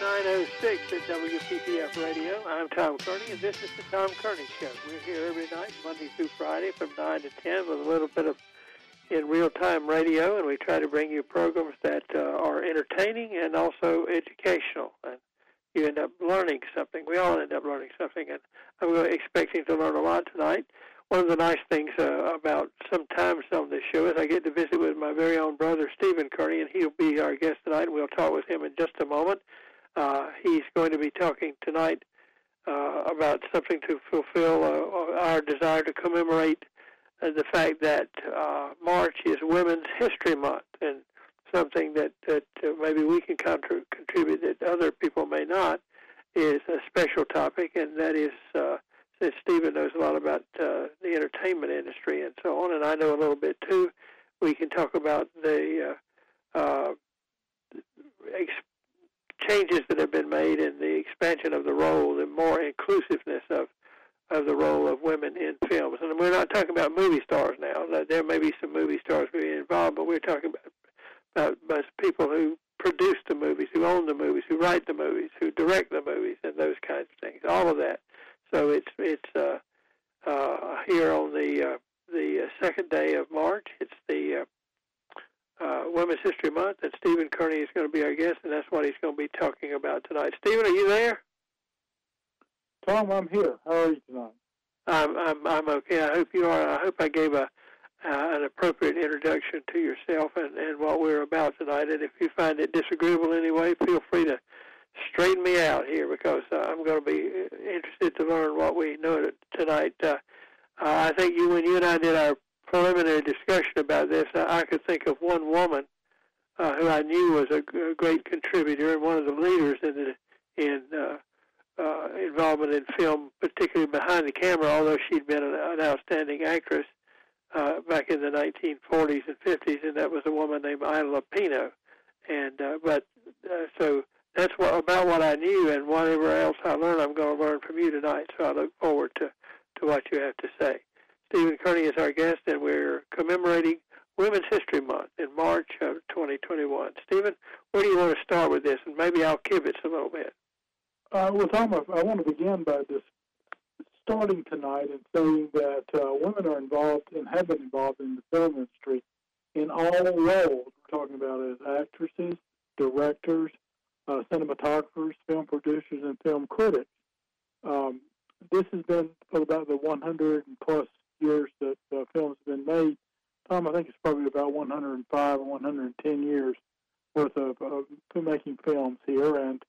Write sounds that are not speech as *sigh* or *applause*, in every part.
906 at WPTF Radio. I'm Tom Kearney, and this is the Tom Kearney Show. We're here every night, Monday through Friday, from 9 to 10, with a little bit of in real-time radio, and we try to bring you programs that uh, are entertaining and also educational. And you end up learning something. We all end up learning something, and I'm expecting to learn a lot tonight. One of the nice things uh, about sometimes on this show is I get to visit with my very own brother, Stephen Kearney, and he'll be our guest tonight, and we'll talk with him in just a moment. Uh, he's going to be talking tonight uh, about something to fulfill uh, our desire to commemorate uh, the fact that uh, March is Women's History Month, and something that that uh, maybe we can contribute that other people may not is a special topic, and that is since Stephen knows a lot about the entertainment industry and so on, and I know a little bit too. We can talk about the changes that have been made in the expansion of the role, the more inclusiveness of of the role of women in films. And we're not talking about movie stars now. There may be some movie stars being involved, but we're talking about, about, people who produce the movies, who own the movies, who write the movies, who direct the movies, and those kinds of things. All of that. So it's it's uh, uh, here on the uh, the second day of March. It's the uh, uh, Women's History Month, and Stephen Kearney is going to be our guest, and that's what he's going to be talking about tonight. Stephen, are you there? Tom, I'm here. How are you tonight? I'm I'm I'm okay. I hope you are. I hope I gave a uh, an appropriate introduction to yourself and, and what we're about tonight. And if you find it disagreeable anyway, feel free to straighten me out here because uh, I'm going to be interested to learn what we know tonight. Uh, uh, I think you, when you and I did our preliminary discussion about this, I, I could think of one woman uh, who I knew was a, great contributor and one of the leaders in the in uh, uh, involvement in film, particularly behind the camera. Although she'd been an, an outstanding actress uh, back in the 1940s and 50s, and that was a woman named Ida Lupino. And uh, but uh, so that's what about what I knew, and whatever else I learn, I'm going to learn from you tonight. So I look forward to to what you have to say. Stephen Kearney is our guest, and we're commemorating Women's History Month in March of 2021. Stephen, where do you want to start with this? And maybe I'll kibitz a little bit. Uh, well, I want to begin by just starting tonight and saying that uh, women are involved and have been involved in the film industry in all roles. We're talking about as actresses, directors, uh, cinematographers, film producers, and film critics. Um, this has been for about the 100 plus years that uh, films have been made. Tom, I think it's probably about 105 or 110 years worth of, of films here, and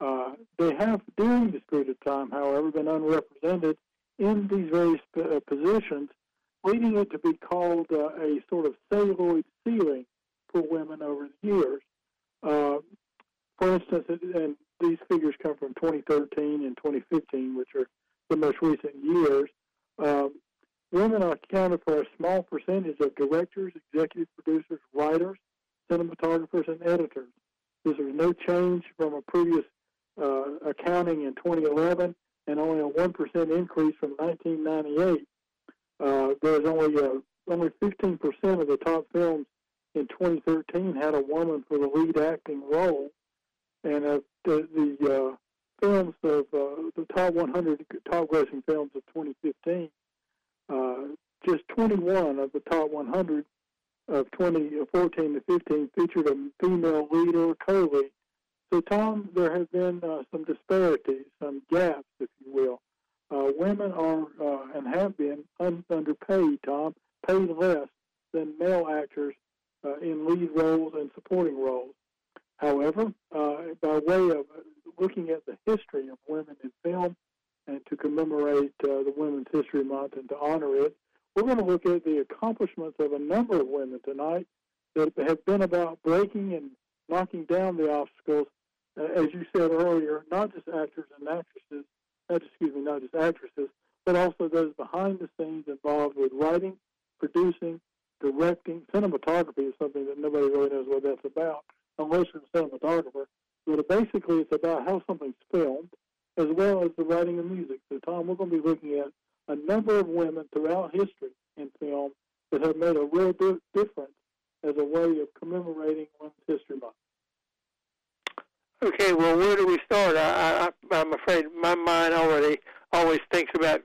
uh, they have, during this period of time, however, been unrepresented in these various uh, positions, leading it to be called uh, a sort of celluloid ceiling for women over the years. Uh, for instance, and these figures come from 2013 and 2015, which are the most recent years. Um, women are accounted for a small percentage of directors, executive producers, writers, cinematographers, and editors. This is no change from a previous uh, accounting in 2011 and only a 1% increase from 1998. Uh, there's only uh, only 15% of the top films in 2013 had a woman for the lead acting role, and uh, the, the uh, films of uh, the top 100 top grossing films of 2015, uh, just 21 of the top 100 of 2014 to 15 featured a female lead or co-lead. So, Tom, there have been uh, some disparities, some gaps, if you will. Uh, women are uh, and have been un- underpaid, Tom, paid less than male actors uh, in lead roles and supporting roles. However, uh, by way of looking at the history of women in film and to commemorate uh, the Women's History Month and to honor it, we're going to look at the accomplishments of a number of women tonight that have been about breaking and knocking down the obstacles uh, as you said earlier, not just actors and actresses, not, excuse me, not just actresses, but also those behind the scenes involved with writing, producing, directing. Cinematography is something that nobody really knows what that's about, unless you're a cinematographer. But basically, it's about how something's filmed, as well as the writing of music. So, Tom, we're going to be looking at a number of women throughout history in film that have made a real di- difference as a way of commemorating Women's History Month. Okay, well, where do we start? I, I, I'm afraid my mind already always thinks about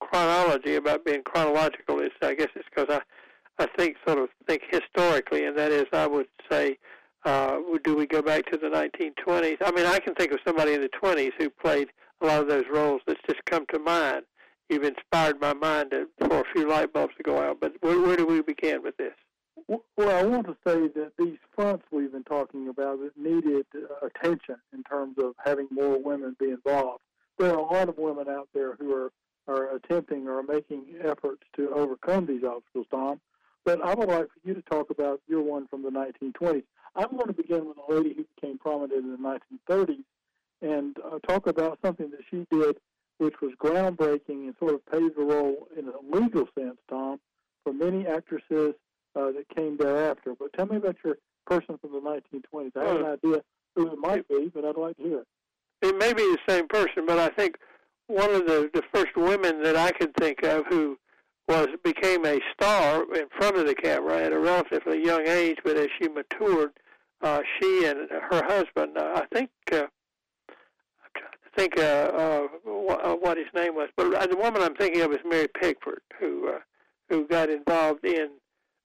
chronology, about being chronological. Is I guess it's because I, I think sort of think historically, and that is, I would say, uh, do we go back to the 1920s? I mean, I can think of somebody in the 20s who played a lot of those roles that's just come to mind. You've inspired my mind to, for a few light bulbs to go out. But where, where do we begin with this? Well, I want to say that these fronts we've been talking about needed uh, attention in terms of having more women be involved. There are a lot of women out there who are, are attempting or making efforts to overcome these obstacles, Tom. But I would like for you to talk about your one from the 1920s. I'm going to begin with a lady who became prominent in the 1930s and uh, talk about something that she did which was groundbreaking and sort of paved the role in a legal sense, Tom, for many actresses uh, that came thereafter. But tell me about your person from the 1920s. I have an idea who it might be, but I'd like to hear it. It may be the same person, but I think one of the, the first women that I can think of who was became a star in front of the camera at a relatively young age, but as she matured, uh, she and her husband, uh, I think, uh, to think uh, uh, what his name was, but the woman I'm thinking of is Mary Pickford, who uh, who got involved in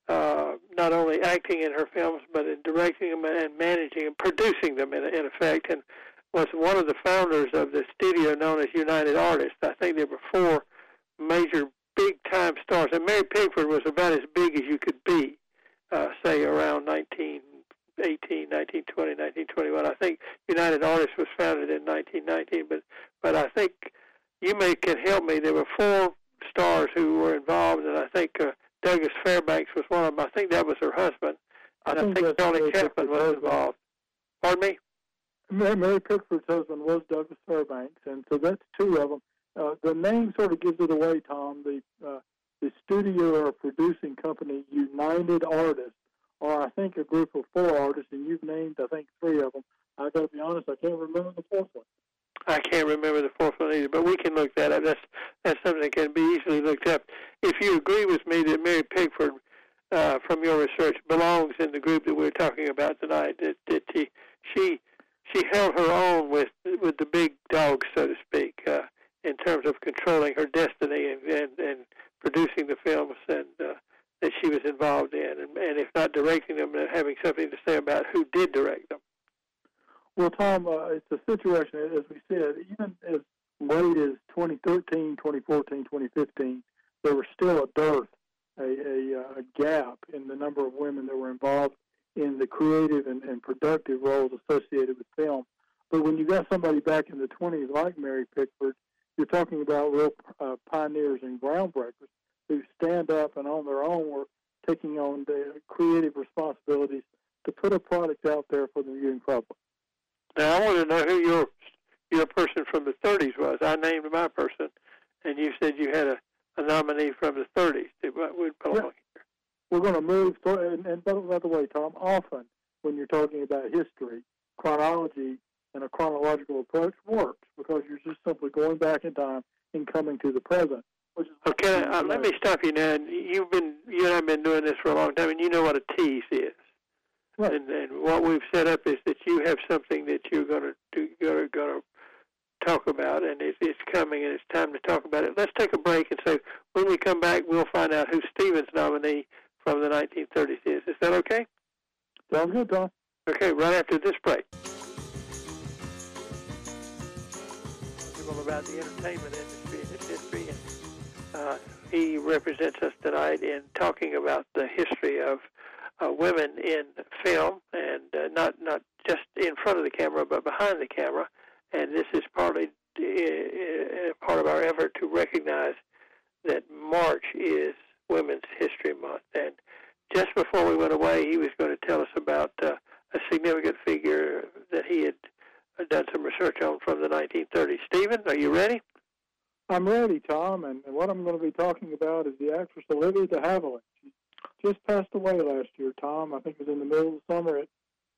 uh, not only acting in her films, but in directing them and managing and producing them in, in effect, and was one of the founders of the studio known as United Artists. I think there were four major big time stars, and Mary Pickford was about as big as you could be, uh, say around 1918, 1920, 1921. I think United Artists was founded in 1919, but but I think you may can help me. There were four stars who were involved, and I think uh, Douglas Fairbanks was one of them. I think that was her husband, and I, I think, think Charlie Chaplin was involved. Pardon me. Mary Pickford's husband was Douglas Fairbanks, and so that's two of them. Uh, the name sort of gives it away, Tom. The uh, the studio or producing company United Artists, or I think a group of four artists, and you've named I think three of them. I got to be honest, I can't remember the fourth one. I can't remember the fourth one either, but we can look that up. That's that's something that can be easily looked up. If you agree with me that Mary Pickford, uh, from your research, belongs in the group that we're talking about tonight, that, that she she she held her own with with the big dogs, so to speak, uh, in terms of controlling her destiny and and, and producing the films and uh, that she was involved in, and, and if not directing them, then having something to say about who did direct them. Well, Tom, uh, it's a situation, as we said, even as late as 2013, 2014, 2015, there was still a dearth, a, a, uh, a gap in the number of women that were involved in the creative and, and productive roles associated with film. But when you got somebody back in the 20s like Mary Pickford, you're talking about real uh, pioneers and groundbreakers who stand up and on their own were taking on the creative responsibilities to put a product out there for the viewing public. Now I want to know who your your person from the 30s was. I named my person, and you said you had a, a nominee from the 30s that would belong yeah. here. We're going to move. and, and by, by the way, Tom, often when you're talking about history, chronology and a chronological approach works because you're simply going back in time and coming to the present. Okay, uh, let me stop you now. You've been you and I've been doing this for a long time, and you know what a tease is. Right. And, and what we've set up is that you have something that you're going to do, you're going to talk about, and it's, it's coming, and it's time to talk about it. Let's take a break, and so when we come back, we'll find out who Stephen's nominee from the 1930s is. Is that okay? Sounds good, Tom. Okay, right after this break. About the entertainment industry and its history, and uh, he represents us tonight in talking about the history of uh, women in film, and uh, not not just in front of the camera, but behind the camera. And this is partly uh, uh, part of our effort to recognize that March is Women's History Month. And just before we went away, he was going to tell us about uh, a significant figure that he had done some research on from the 1930s. Stephen, are you ready? I'm ready, Tom, and what I'm going to be talking about is the actress Olivia de Havilland She just passed away last year, Tom. I think it was in the middle of the summer at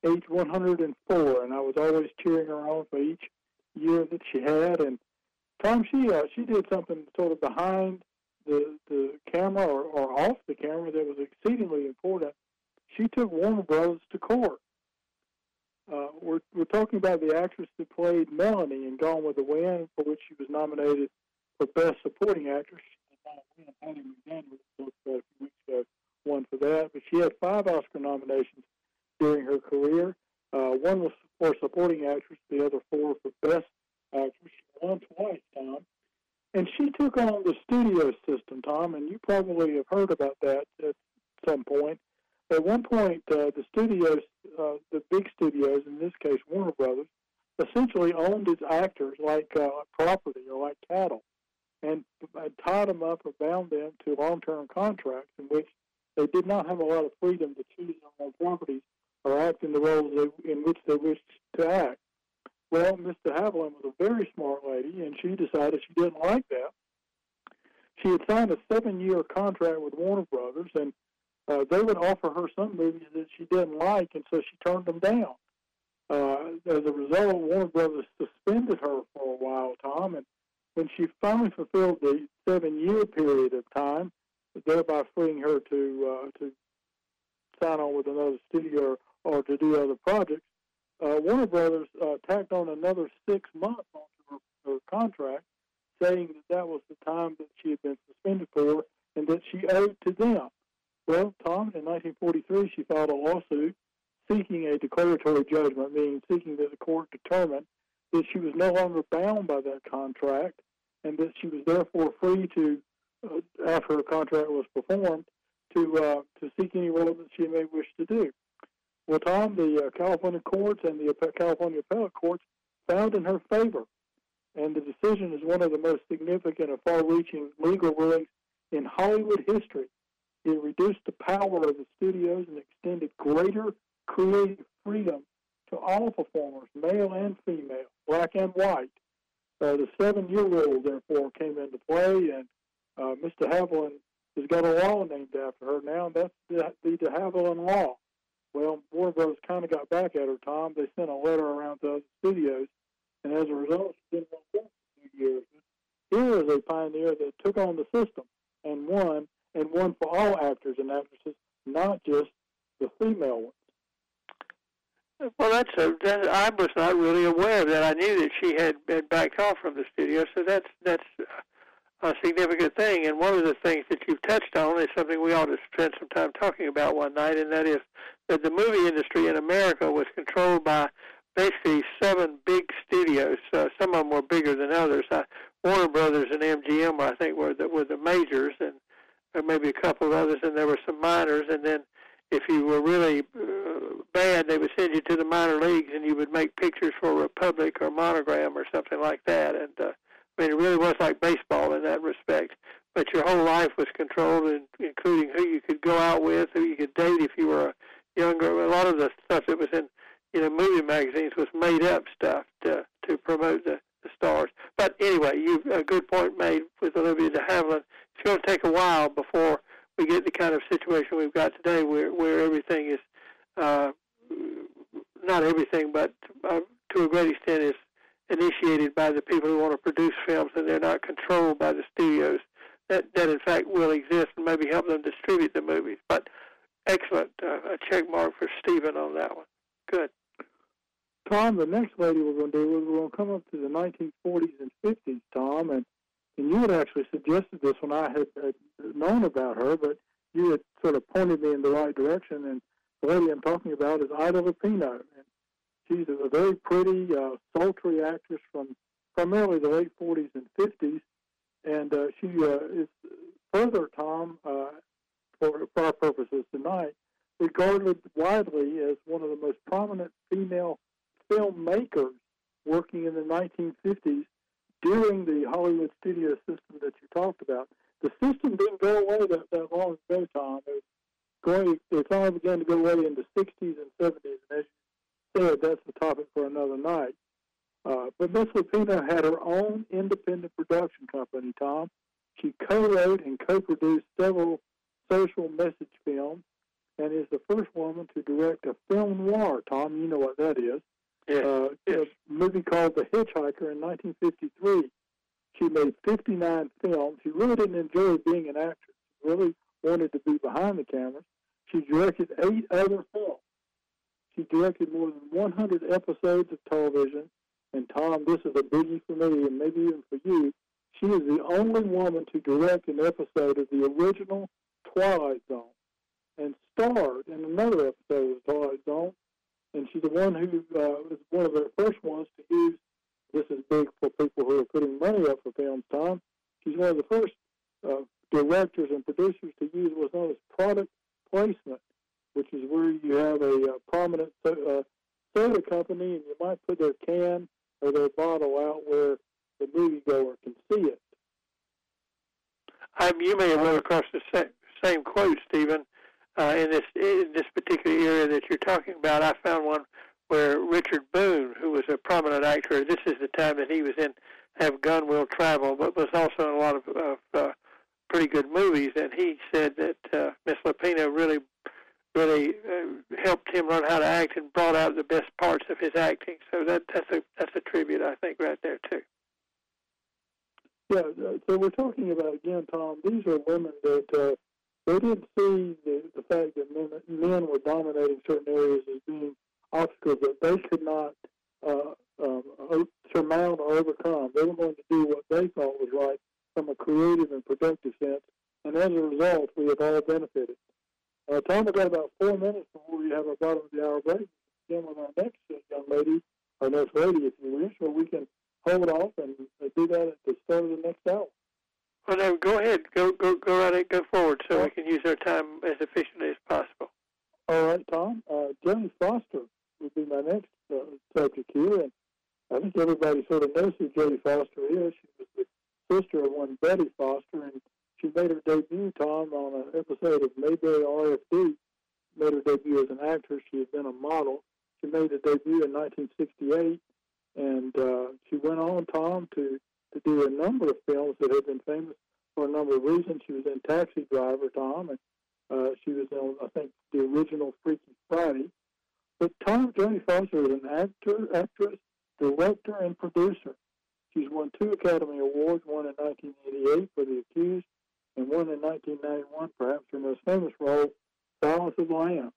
age 104, and I was always cheering her on for each year that she had. And Tom, she uh, she did something sort of behind the the camera or, or off the camera that was exceedingly important. She took Warner Brothers to court. Uh, we're, we're talking about the actress who played Melanie in Gone with the Wind, for which she was nominated for Best Supporting Actress. McDaniel spoke about a few weeks ago, won for that. But she had five Oscar nominations during her career. Uh, one was for Supporting Actress, the other four for Best Actress. She won twice, Tom. And she took on the studio system, Tom, and you probably have heard about that at some point. At one point, uh, the studios, uh, the big studios, in this case Warner Brothers, essentially owned its actors like uh, property or like cattle, and tied them up or bound them to long-term contracts in which they did not have a lot of freedom to choose their own properties or act in the roles they, in which they wished to act. Well, Mr. Havilland was a very smart lady, and she decided she didn't like that. She had signed a seven-year contract with Warner Brothers, and uh, they would offer her some movies that she didn't like, and so she turned them down. Uh, as a result, Warner Brothers suspended her for a while, Tom, and when she finally fulfilled the seven-year period of time, thereby freeing her to uh, to sign on with another studio or to do other projects, uh, Warner Brothers uh, tacked on another six months onto her, her contract, saying that that was the time that she had been suspended for and that she owed to them. Well, Tom, in 1943, she filed a lawsuit seeking a declaratory judgment, meaning seeking that the court determine that she was no longer bound by that contract and that she was therefore free to, uh, after her contract was performed, to uh, to seek any that she may wish to do. Well, Tom, the uh, California courts and the California appellate courts found in her favor, and the decision is one of the most significant and far-reaching legal rulings in Hollywood history. It reduced the power of the studios and extended greater creative freedom to all performers, male and female, black and white. Uh, the seven-year rule, therefore, came into play, and uh, Mr. Havilland has got a law named after her now, and that's the, de Havilland Law. Well, Warner Brothers kind of got back at her, Tom. They sent a letter around to other studios, and as a result, she didn't work for two years. Here is a pioneer that took on the system and won, and one for all actors and actresses, not just the female ones. Well, that's a. That, I was not really aware of that. I knew that she had been backed off from the studio, so that's that's a significant thing. And one of the things that you've touched on is something we ought to spend some time talking about one night, and that is that the movie industry in America was controlled by basically seven big studios. Uh, some of them were bigger than others. Uh, Warner Brothers and MGM, I think, were the, were the majors, and there maybe a couple of others, and there were some minors. And then, if you were really uh, bad, they would send you to the minor leagues, and you would make pictures for Republic or Monogram or something like that. And uh, I mean, it really was like baseball in that respect. But your whole life was controlled, including who you could go out with, who you could date if you were a younger. A lot of the stuff that was in, you know, movie magazines was made up stuff to to promote the, the stars. But anyway, you a good point made with Olivia de Havilland. It's going to take a while before we get the kind of situation we've got today, where where everything is, uh, not everything, but uh, to a great extent is initiated by the people who want to produce films, and they're not controlled by the studios. That that in fact will exist and maybe help them distribute the movies. But excellent, uh, a check mark for Stephen on that one. Good. Tom, the next lady we're going to do is we're going to come up to the 1940s and 50s, Tom, and and you had actually suggested this when I had, had known about her, but you had sort of pointed me in the right direction. And the lady I'm talking about is Ida Lupino, and She's a very pretty, uh, sultry actress from primarily the late 40s and 50s, and uh, she uh, is further, Tom, uh, for, for our purposes tonight, regarded widely as one of the most prominent female filmmakers working in the 1950s during the Hollywood studio system that you talked about. The system didn't go away that, that long ago, Tom. It was it's only began to go away in the 60s and 70s, and as you said, that's the topic for another night. Uh, but Miss Lupino had her own independent production company, Tom. She co-wrote and co-produced several social message films and is the first woman to direct a film noir. Tom, you know what that is. Yes. Uh. A movie called The Hitchhiker in 1953. She made 59 films. She really didn't enjoy being an actress. She really wanted to be behind the camera. She directed eight other films. She directed more than 100 episodes of television. And Tom, this is a biggie for me, and maybe even for you. She is the only woman to direct an episode of the original Twilight Zone, and starred in another episode of Twilight Zone. And she's the one who uh, was one of the first ones to use. This is big for people who are putting money up for films. Tom, she's one of the first uh, directors and producers to use what's known as product placement which is where you have a, uh, prominent uh, soda company and you might put their can or their bottle out where the moviegoer can see it. Um, you may have run across the same quote, Stephen, uh, in this in this particular area that you're talking about. I found one where Richard Boone, who was a prominent actor, this is the time that he was in Have Gun Will Travel, but was also in a lot of, of uh, pretty good movies, and he said that uh, Miss Lupino really really uh, helped him learn how to act and brought out the best parts of his acting. So that that's a that's a tribute, I think, right there too. Yeah, uh, so we're talking about again, Tom. These are women that uh, they didn't see the the fact that men men were dominating certain areas as being obstacles that they could not uh, um, surmount or overcome. They were going to do what they thought was right from a creative and productive sense, and as a result, we have all benefited. Uh, Tom, we've got about four minutes before we have our bottom of the hour break. Again, with our next young lady, our next lady, if you wish, or we can hold off and uh, do that at the start of the next hour. Well, no, go ahead. Go go go right ahead. Go forward so we can use our time as efficiently as possible. All right, Tom. Uh, Foster would be my next uh, subject here, and I think everybody sort of knows who Jodie Foster is. She was the sister of one Buddy Foster, and she made her debut, Tom, on an episode of Mayberry RFD. Made her debut as an actress. She had been a model. She made a debut in 1968, and uh, she went on, Tom, to to do a number of films that have been famous for a number of reasons. She was in Taxi Driver, Tom, and uh, she was in, I think, the original Freaky Friday. But Tom Jodie Foster is an actor, actress, director, and producer. She's won two Academy Awards, one in 1988 for The Accused and won in 1991, perhaps her most famous role, Silence of the Lambs.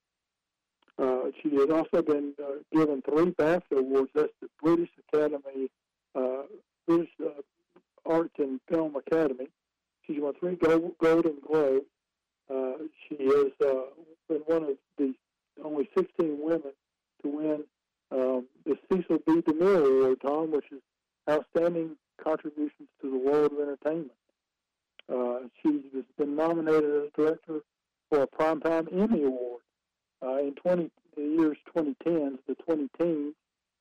Uh, she has also been uh, given three BAFTA awards. That's the British Academy, uh, British uh, and Film Academy. She's won three Gold, Golden Globes. Uh, she has uh, been one of the only 16 women to win um, the Cecil B. DeMille Award, Tom, which is Outstanding Contributions to the World of Entertainment. Uh, she has been nominated as director for a Primetime Emmy Award. Uh, in 20 the years 2010s, the 2010s,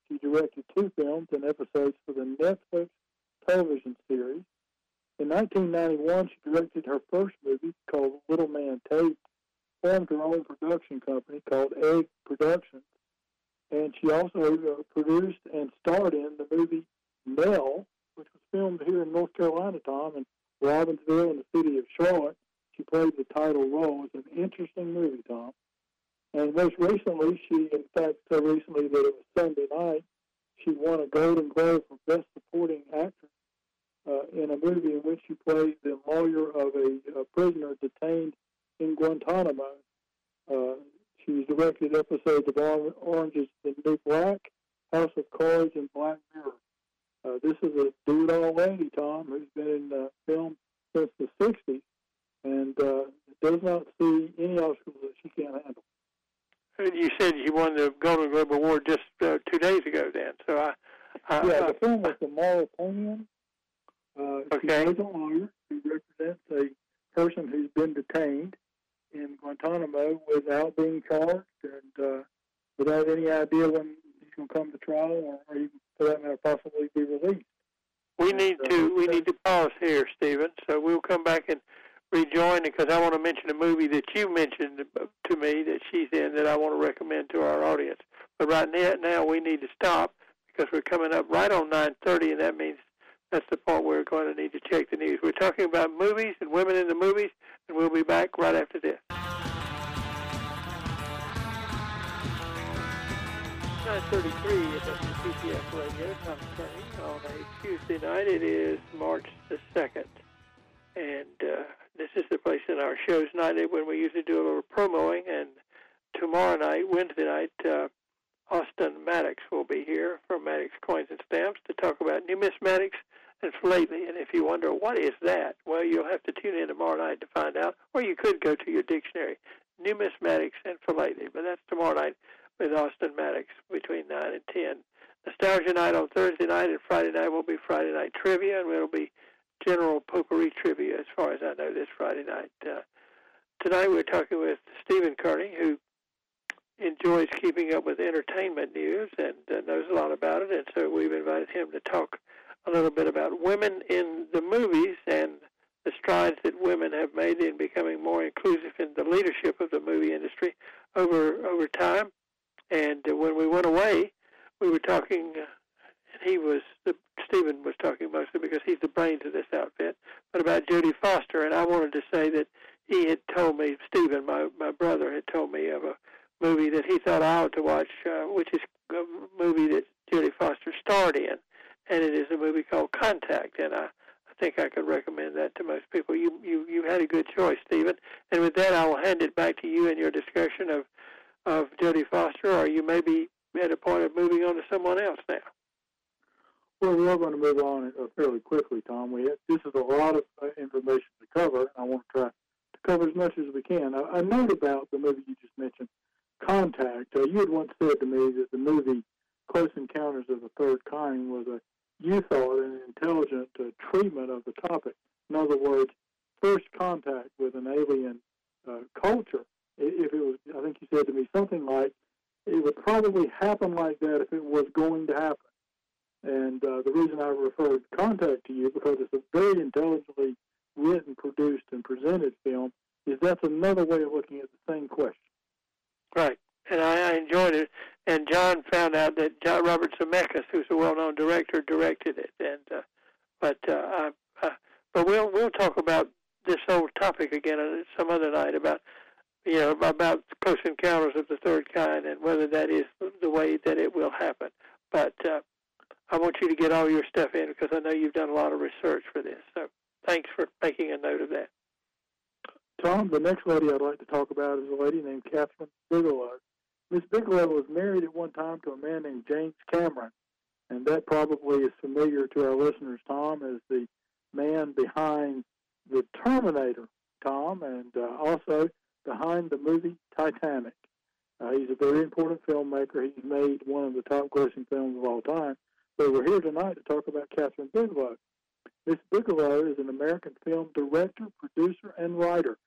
she directed two films and episodes for the Netflix television series. In 1991, she directed her first movie called Little Man Tate, formed her own production company called Egg Productions, and she also uh, produced and starred in the movie Nell, which was filmed here in North Carolina, Tom, and Robbinsville in the city of Charlotte. She played the title role. It's an interesting movie, Tom. And most recently, she, in fact, so recently that it was Sunday night, she won a Golden Globe for Best Supporting Actress uh, in a movie in which she played the lawyer of a, a prisoner detained in Guantanamo. Uh, she's directed episodes of Orange is the New Black, House of Cards, and Black Mirror. Uh, this is a do-it-all lady, Tom, who's been in film since the 60s and uh, does not see any obstacles that she can't handle. You said you won the Golden Globe Award just uh, two days ago, then. So I, I yeah, the film was the Mauritanian. Uh, okay. She a lawyer who represents a person who's been detained in Guantanamo without being charged and uh, without any idea when he's going to come to trial or, or even for that matter, possibly be released. We need to we need to pause here, Stephen. So we'll come back and rejoin because I want to mention a movie that you mentioned to me that she's in that I want to recommend to our audience. But right now, we need to stop because we're coming up right on 9:30, and that means that's the part where we're going to need to check the news. We're talking about movies and women in the movies, and we'll be back right after this. 933 at WPTF Radio, Tom Kearney, on a Tuesday night. It is March the 2nd. And uh, this is the place in our shows night when we usually do a little promoing. And tomorrow night, Wednesday night, uh, Numismatics Coins and Stamps to talk about numismatics and philately. And if you wonder what is that, well, you'll have to tune in tomorrow night to find out, or you could go to your dictionary, numismatics and philately. But that's tomorrow night with Austin Maddox between 9 and 10. Nostalgia night on Thursday night, and Friday night will be Friday night trivia, and it'll be general potpourri trivia as far as I know this Friday night. Uh, tonight we're talking with Stephen Kearney, who enjoys keeping up with entertainment news and uh, knows a lot about it, and so we've invited him to talk a little bit about women in the movies and the strides that women have made in becoming more inclusive in the leadership of the movie industry over over time. And uh, when we went away, we were talking, and he was Stephen was talking mostly because he's the brains of this outfit, but about Jodie Foster. And I wanted to say that he had told me, Stephen, my my brother, had told me of a movie that he thought I ought to watch, uh, which is a movie that Jodie Foster starred in, and it is a movie called Contact. And I, I think I could recommend that to most people. You you you had a good choice, Stephen. And with that, I will hand it back to you and your discussion of of Jodie Foster, or you may be at a point of moving on to someone else now. Well, we are going to move on uh, fairly quickly, Tom. We have, this is a lot of uh, information to cover. I want to try to cover as much as we can. I, I note about the movie you just mentioned, Contact. Uh, you had once said to me that the movie Close Encounters of the Third Kind was a, you thought, an intelligent uh, treatment of the topic. In other words, first contact with an alien uh, culture. If it was, I think you said to me something like, it would probably happen like that if it was going to happen. And uh, the reason I referred Contact to you because it's a very intelligently written, produced, and presented film. Is that's another way of looking at the same question. Right, and I, I enjoyed it. And John found out that John Robert Zemeckis, who's a well-known director, directed it. And uh, but uh, uh, but we'll we'll talk about this whole topic again some other night about you know about close encounters of the third kind and whether that is the way that it will happen. But uh, I want you to get all your stuff in because I know you've done a lot of research for this. So thanks for making a note of that. Tom, the next lady I'd like to talk about is a lady named Kathryn Bigelow. Miss Bigelow was married at one time to a man named James Cameron, and that probably is familiar to our listeners, Tom, as the man behind the Terminator, Tom, and uh, also behind the movie Titanic. Uh, he's a very important filmmaker. He's made one of the top grossing films of all time. So we're here tonight to talk about Kathryn Bigelow. Miss Bigelow is an American film director, producer, and writer.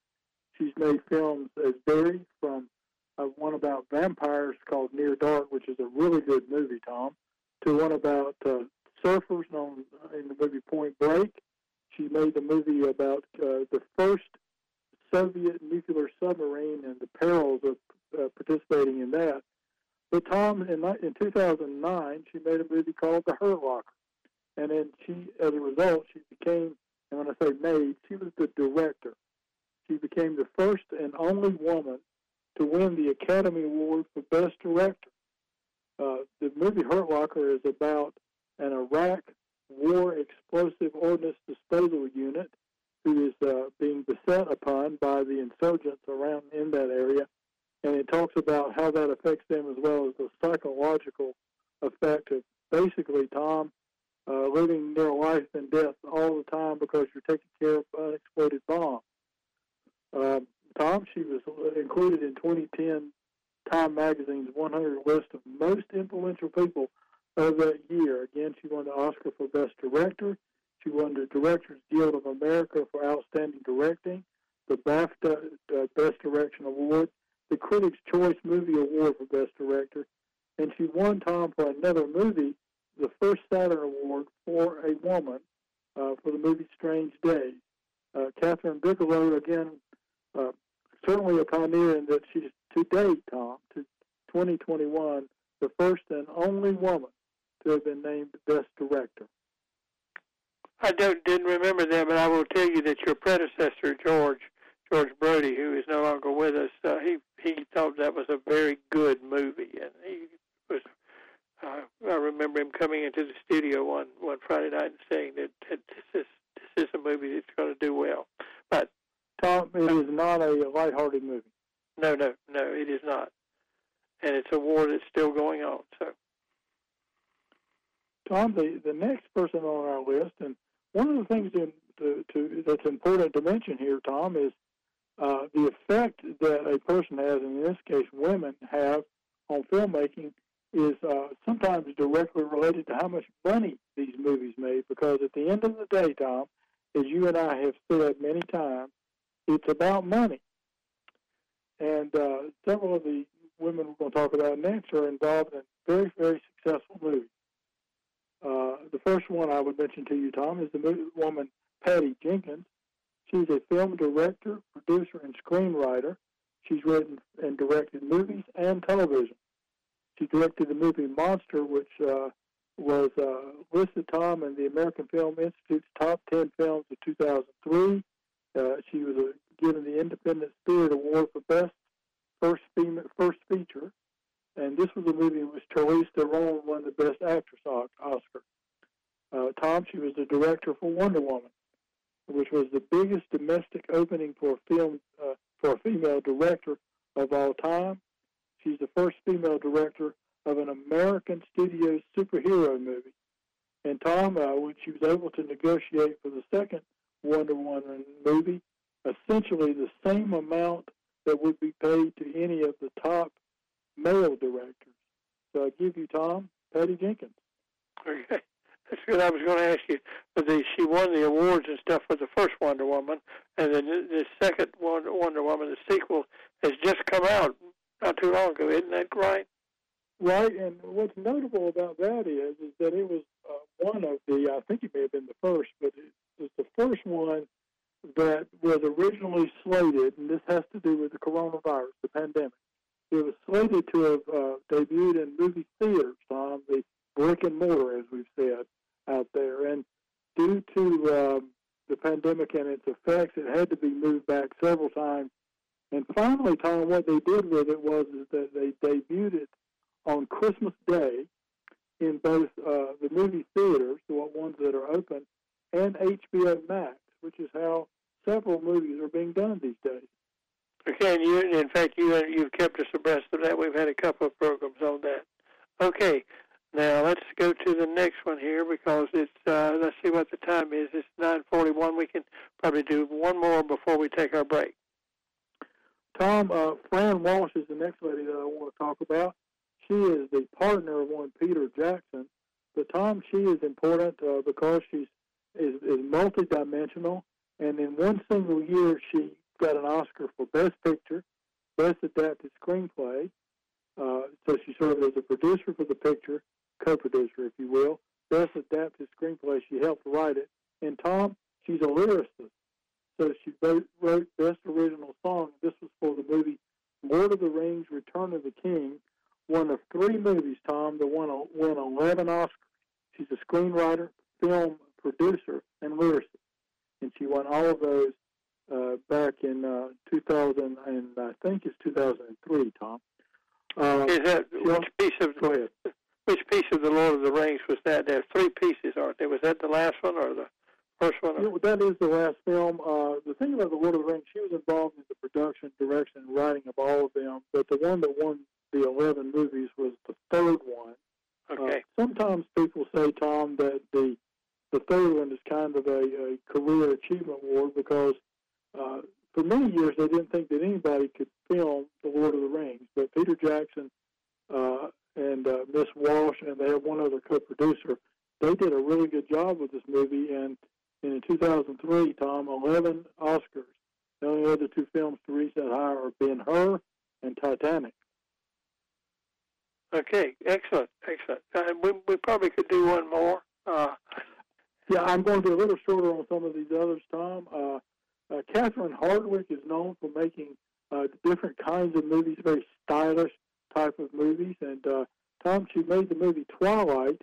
She's made films as varied from uh, one about vampires called Near Dark, which is a really good movie, Tom, to one about uh, surfers known in the movie Point Break. She made the movie about uh, the first Soviet nuclear submarine and the perils of uh, participating in that. But Tom, in, in 2009, she made a movie called The Hurt Locker, and then she, as a result, she became, and when I say made, she was the director. She became the first and only woman to win the Academy Award for Best Director. Uh, the movie Hurt Locker is about an Iraq war explosive ordnance disposal unit who is uh, being beset upon by the insurgents around in that area and it talks about how that affects them as well as the psychological effect of basically Tom uh, living near life and death all the time because you're taking care of unexploded bombs. Um, Tom, she was included in 2010 Time Magazine's 100 list of most influential people of that year. Again, she won the Oscar for Best Director. She won the Directors Guild of America for Outstanding Directing, the BAFTA uh, Best Direction Award, the Critics' Choice Movie Award for Best Director, and she won Tom for another movie, the first Saturn Award for a woman uh, for the movie Strange Days. Uh, Kathryn Bigelow, again, uh, certainly a pioneer in that she's to date, Tom, to 2021, the first and only woman to have been named Best Director. I don't didn't remember that, but I will tell you that your predecessor, George, George Brody, who is no longer with us, uh, he he thought that was a very good movie, and he was. Uh, I remember him coming into the studio one one Friday night and saying that, that this is this is a movie that's going to do well. But Tom, it is not a lighthearted movie. No, no, no, it is not, and it's a war that's still going on. So. Tom, the, the next person on our list, and one of the things in, to, to, that's important to mention here, Tom, is uh, the effect that a person has, in this case, women have on filmmaking, is uh, sometimes directly related to how much money these movies made. Because at the end of the day, Tom, as you and I have said many times, it's about money. And uh, several of the women we're going to talk about next are involved in very, very successful movies. Uh, the first one I would mention to you, Tom, is the woman Patty Jenkins. She's a film director, producer, and screenwriter. She's written and directed movies and television. She directed the movie Monster, which uh, was uh, listed, Tom, in the American Film Institute's top 10 films of 2003. Uh, she was uh, given the Independent Spirit Award for Best First First Feature, and this was a movie in which Charlize Theron won the Best Actress Oscar. Uh, Tom, she was the director for Wonder Woman, which was the biggest domestic opening for a film uh, for a female director of all time. She's the first female director of an American studio superhero movie. And Tom, uh, when she was able to negotiate for the second Wonder Woman movie, essentially the same amount that would be paid to any of the top male directors. So I give you Tom, Patty Jenkins. Okay. That's good. I was going to ask you, but the, she won the awards and stuff for the first Wonder Woman, and then the, the second Wonder, Wonder Woman, the sequel, has just come out not too long ago. Isn't that right? Right, and what's notable about that is is that it was uh, one of the I think it may have been the first, but it was the first one that was originally slated, and this has to do with the coronavirus, the pandemic. It was slated to have uh, debuted in movie theaters, on the brick and mortar, as we've said out there, and due to um, the pandemic and its effects, it had to be moved back several times. And finally, Tom, what they did with it was that they debuted it on Christmas Day in both uh, the movie theaters, the ones that are open, and HBO Max, which is how several movies are being done these days. Okay, and you, in fact, you you've kept us abreast of that. We've had a couple of programs on that. Okay, now let's go to the next one here because it's uh, let's see what the time is. It's 9:41. We can probably do one more before we take our break. Tom, uh, Fran Walsh is the next lady that I want to talk about. She is the partner of one Peter Jackson. But Tom, she is important uh, because she's is, is multidimensional, and in one single year, she got an Oscar for Best Picture, Best Adapted Screenplay. Uh, so she served as a producer for the picture, co-producer, if you will. Best Adapted Screenplay, she helped write it. And Tom, she's a lyricist. So she wrote Best Original Song. This was for the movie Lord of the Rings: Return of the King, one of three movies, Tom, that won, won 11 Oscars. She's a screenwriter, film producer, and lyricist. And she won all of those uh, back in uh, 2000, and I think it's 2003, Tom. Uh, Is that which piece of go ahead. *laughs* which piece of the Lord of the Rings was that? There's three pieces, aren't there? Was that the last one or the first one? Yeah, that is the last film. Uh, the thing about the Lord of the Rings, she was involved in the production, direction, and writing of all of them. But the one that won the 11 movies was the third one. Okay. Uh, sometimes people say, Tom, that the the third one is kind of a, a career achievement award because uh, for many years they didn't think that anybody could film The Lord of the Rings. But Peter Jackson uh, and uh, Miss Walsh, and they have one other co-producer, they did a really good job with this movie. And, and in 2003, Tom, 11 Oscars. The only other two films to reach that high are Ben Hur and Titanic. Okay, excellent, excellent. Uh, we, we probably could do one more. Uh, *laughs* yeah, I'm going to be a little shorter on some of these others, Tom. Uh, uh, Catherine Hardwicke is known for making uh, different kinds of movies, very stylish type of movies. And uh, Tom, she made the movie Twilight,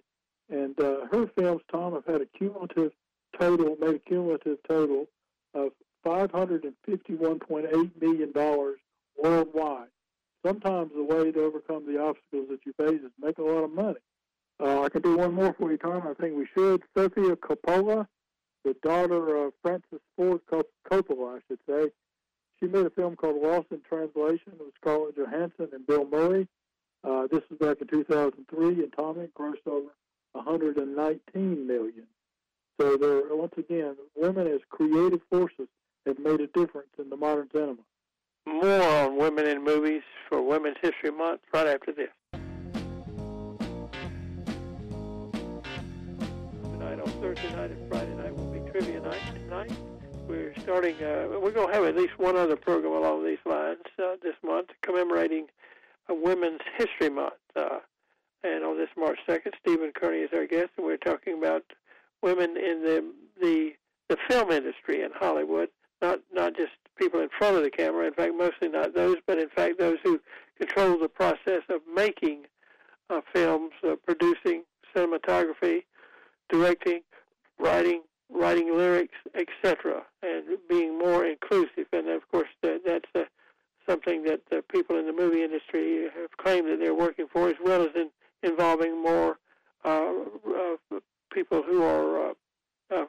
and uh, her films, Tom, have had a cumulative total, made a cumulative total of $551.8 million worldwide sometimes the way to overcome the obstacles that you face is make a lot of money. Uh, I can do one more for you, Tom. I think we should. Sofia Coppola, the daughter of Francis Ford Coppola, I should say, she made a film called Lost in Translation with Scarlett Johansson and Bill Murray. Uh, this was back in 2003, and Tommy grossed over 119 million. So there, once again, women as creative forces have made a difference in the modern cinema. More on women in movies for Women's History Month right after this. Tonight on Thursday night and Friday night will be trivia night tonight. We're starting. Uh, we're going to have at least one other program along these lines uh, this month, commemorating uh, Women's History Month. Uh, and on this March 2nd, Stephen Kearney is our guest, and we're talking about women in the the the film industry in Hollywood, not not just people in front of the camera. In fact, mostly not those, but in fact those who control the process of making uh, films, uh, producing cinematography, directing, writing, writing lyrics, etc., and being more inclusive. And of course, that, that's uh, something that the people in the movie industry have claimed that they're working for, as well as in involving more uh, uh, people who are uh, uh,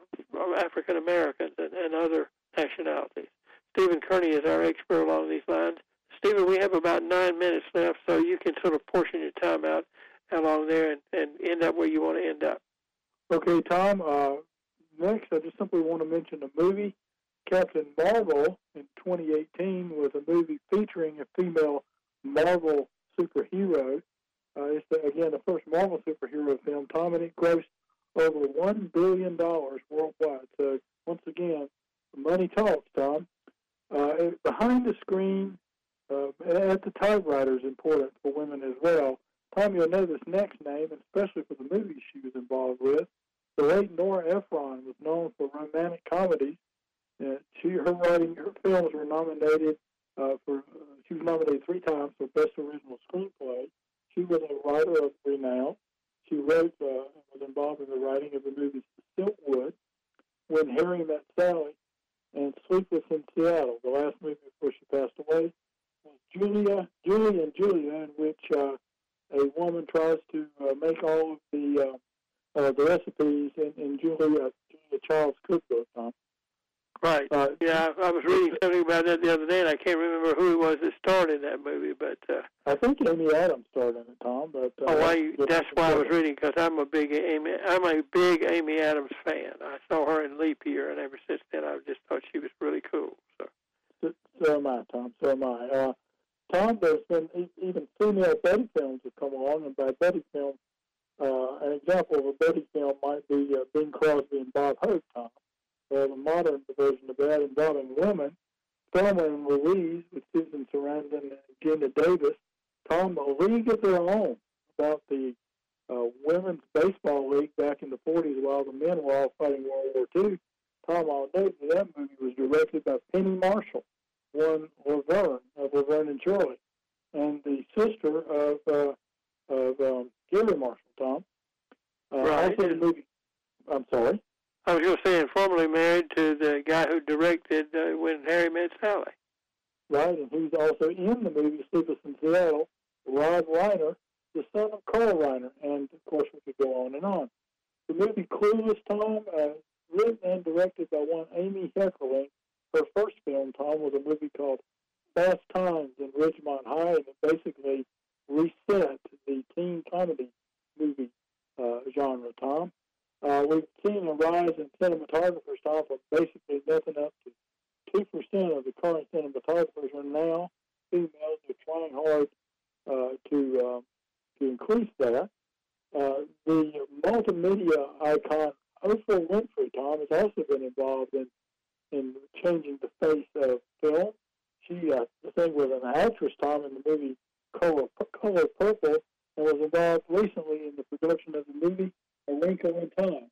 African Americans and, and other nationalities. Stephen Kearney is our expert along these lines. Stephen, we have about nine minutes left, so you can sort of portion your time out along there and, and end up where you want to end up. Okay, Tom. Uh, next, I just simply want to mention a movie. Captain Marvel in 2018 was a movie featuring a female Marvel superhero. Uh, it's, the, again, the first Marvel superhero film, Tom, and it grossed over $1 billion worldwide. So, once again, money talks, Tom. Uh, behind the screen, uh, at the typewriter is important for women as well. Tom, you'll know this next name, especially for the movies she was involved with. The late Nora Ephron was known for romantic comedies. Uh, she, her writing, her films were nominated uh, for. Uh, she was nominated three times for Best Original Screenplay. She was a writer of renown. She wrote uh, and was involved in the writing of the movies Silkwood, When Harry Met Sally, and Sleepless in Seattle. The last movie before she passed away was Julia, Julie and Julia, in which uh, a woman tries to uh, make all of the uh, uh, the recipes in, in Julia, Julia Child's cookbook. Tom. Right. Uh, yeah, I was reading something about that the other day, and I can't remember who it was that starred in that movie. But uh, I think Amy Adams starred in it, Tom. But uh, oh, I, that's why I was reading because I'm a big Amy. I'm a big Amy Adams fan. I saw her in Leap Year, and ever since then, I just thought she was really cool. So. So, so am I, Tom. So am I. Uh, Tom, there's been even female buddy films have come along, and by buddy film, uh, an example of a buddy film might be uh, Bing Crosby and Bob Hope, Tom or the modern version of that involving women, Thelma and Louise with Susan Sarandon and Geena Davis, Tom, a league of their own about the uh, women's baseball league back in the 40s while the men were all fighting World War II. Tom, I'll note that movie was directed by Penny Marshall, one Laverne of Laverne and Shirley, and the sister of uh, of um, Garry Marshall. Tom. Uh, right. Also, the movie. I'm sorry. I was just saying, formerly married to the guy who directed uh, When Harry Met Sally. Right, and he's also in the movie Sleepless in Seattle, Rob Reiner, the son of Carl Reiner, and of course we could go on and on. The movie Clueless, Tom, uh, written and directed by one Amy Heckerling. Her first film, Tom, was a movie called Fast Times in Ridgemont High, and it basically reset the teen comedy movie uh, genre, Tom. Uh, we've seen a rise in cinematographers, Tom, from basically nothing up to 2% of the current cinematographers are now females. They're trying hard uh, to, uh, to increase that. Uh, the multimedia icon Oprah Winfrey, Tom, has also been involved in, in changing the face of film. She, uh, I think, was an actress, Tom, in the movie Color, Color Purple, and was involved recently in the production of the movie a wrinkle in time.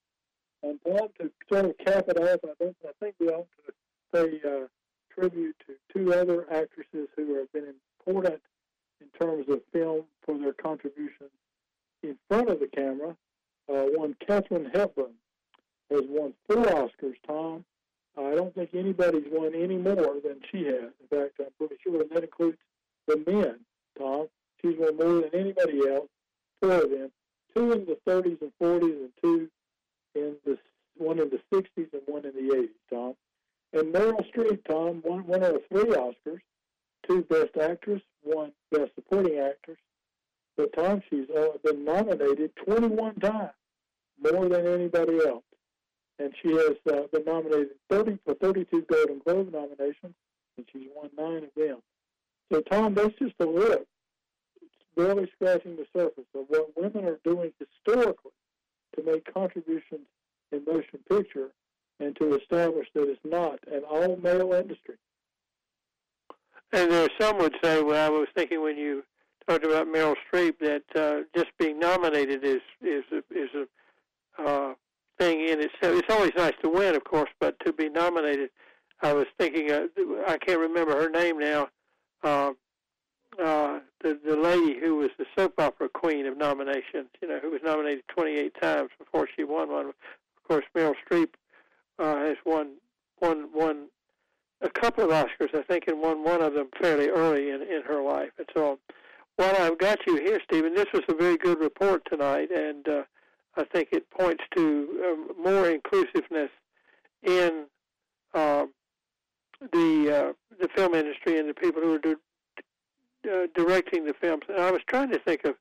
And Bob, to sort of cap it off, I, think I think we ought to pay uh, tribute to other actresses who have been important in terms of film for their contributions in front of the camera. Uh, one, Katharine Hepburn, has won four Oscars, Tom. I don't think anybody's won any more than she has. In fact, I'm pretty sure that includes the men, Tom. She's won more than anybody else, four of them two in the 30s and 40s, and two in the one in the 60s and one in the 80s, Tom. And Meryl Streep, Tom, won one of three Oscars, two Best Actress, one Best Supporting Actress. But Tom, she's been nominated 21 times more than anybody else. And she has uh, been nominated 30 for 32 Golden Globe nominations, and she's won nine of them. So, Tom, that's just a list. It's barely scratching the surface of what women are doing historically to make contributions in motion picture and to establish that it's not an all-male industry. And there some would say, well, I was thinking when you talked about Meryl Streep that uh, just being nominated is is a, is a uh, thing in itself. It's always nice to win, of course, but to be nominated, I was thinking. Uh, I can't remember her name now. Uh, uh, the the lady who was the soap opera queen of nominations, you know, who was nominated 28 times before she won one. Of course, Meryl Streep uh, has won won won a couple of Oscars, I think, and won one of them fairly early in in her life. And so, while I've got you here, Stephen, this was a very good report tonight, and uh, I think it points to um, more inclusiveness in uh, the uh, the film industry and the people who are do, uh, directing the films. And I was trying to think of.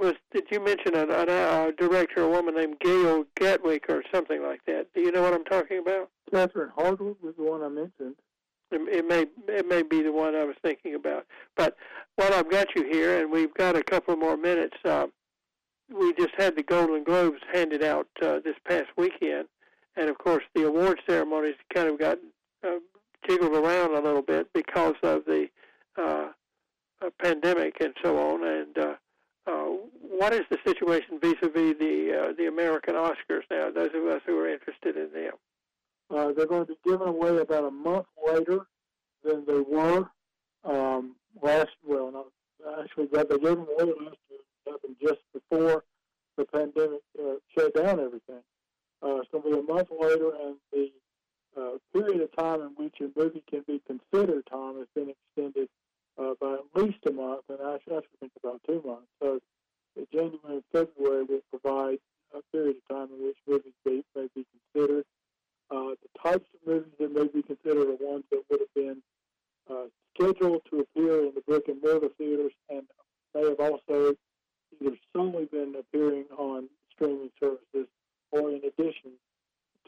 Was did you mention a, a, a director, a woman named Gail Gatwick or something like that? Do you know what I'm talking about? Catherine Hardwicke was the one I mentioned. It, it may it may be the one I was thinking about. But while I've got you here, and we've got a couple more minutes, uh, we just had the Golden Globes handed out uh, this past weekend, and of course the award ceremonies kind of got uh, jiggled around a little bit because of the uh, uh, pandemic and so on. And uh, what is the situation vis-a-vis the uh, the American Oscars now? Those of us who are interested in them. Uh, they're going to be given away about a month later than they were um, last. Well, not actually, but they gave them away last year. Just before the pandemic uh, shut down everything. Uh, it's going to be a month later, and the uh, period of time in which a movie can be considered, Tom, has been extended uh, by at least a month, and I actually think about two months. So, January and February will provide a period of time in which movies may, may be considered. Uh, the types of movies that may be considered are ones that would have been uh, scheduled to appear in the brick and mortar theaters and may have also either solely been appearing on streaming services or in addition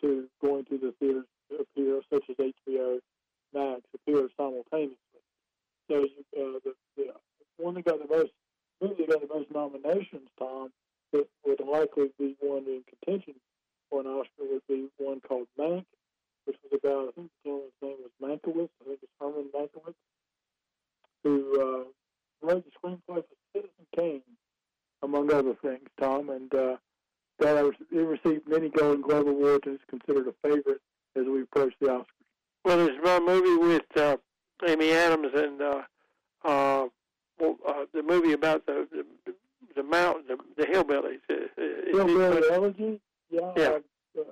to going to the theaters to appear, such as HBO Max, appear simultaneously. So uh, the, the one that got the most movie got the most nominations, Tom, that would likely be one in contention for an Oscar would be one called Mank, which was about, I think the gentleman's name was Mankiewicz, I think it's Herman Mankiewicz, who uh, wrote the screenplay for Citizen Kane, among other things, Tom, and uh, that it received many Golden Globe awards and is considered a favorite as we approach the Oscars. Well, there's a movie with uh, Amy Adams and uh, uh, uh, the movie about the the, the mountain, the, the hillbillies. Uh, Hillbilly Elegy. Yeah. Yeah. Uh,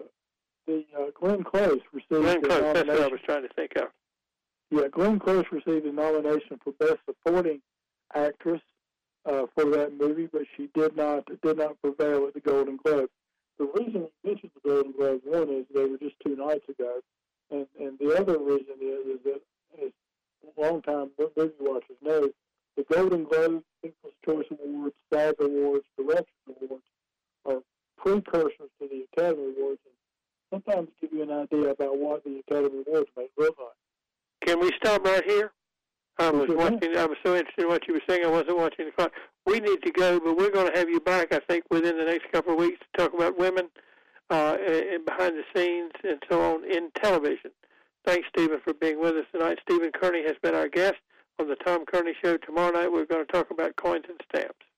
the uh, Glenn Close received Glenn the Close. That's what I was trying to think of. Yeah, Glenn Close received a nomination for Best Supporting Actress uh, for that movie, but she did not did not prevail at the Golden Globe. The reason we mentioned the Golden Globes, one is they were just two nights ago, and and the other reason is, is that as longtime movie watchers know, the Golden Globes, People's Choice Awards, SAG Awards, Directors Awards are precursors to the Academy Awards, and sometimes give you an idea about what the Academy Awards may look like. Can we stop right here? I was watching. I was so interested in what you were saying. I wasn't watching the clock. We need to go, but we're going to have you back. I think within the next couple of weeks to talk about women uh, and behind the scenes and so on in television. Thanks, Stephen, for being with us tonight. Stephen Kearney has been our guest on the Tom Kearney Show. Tomorrow night we're going to talk about coins and stamps.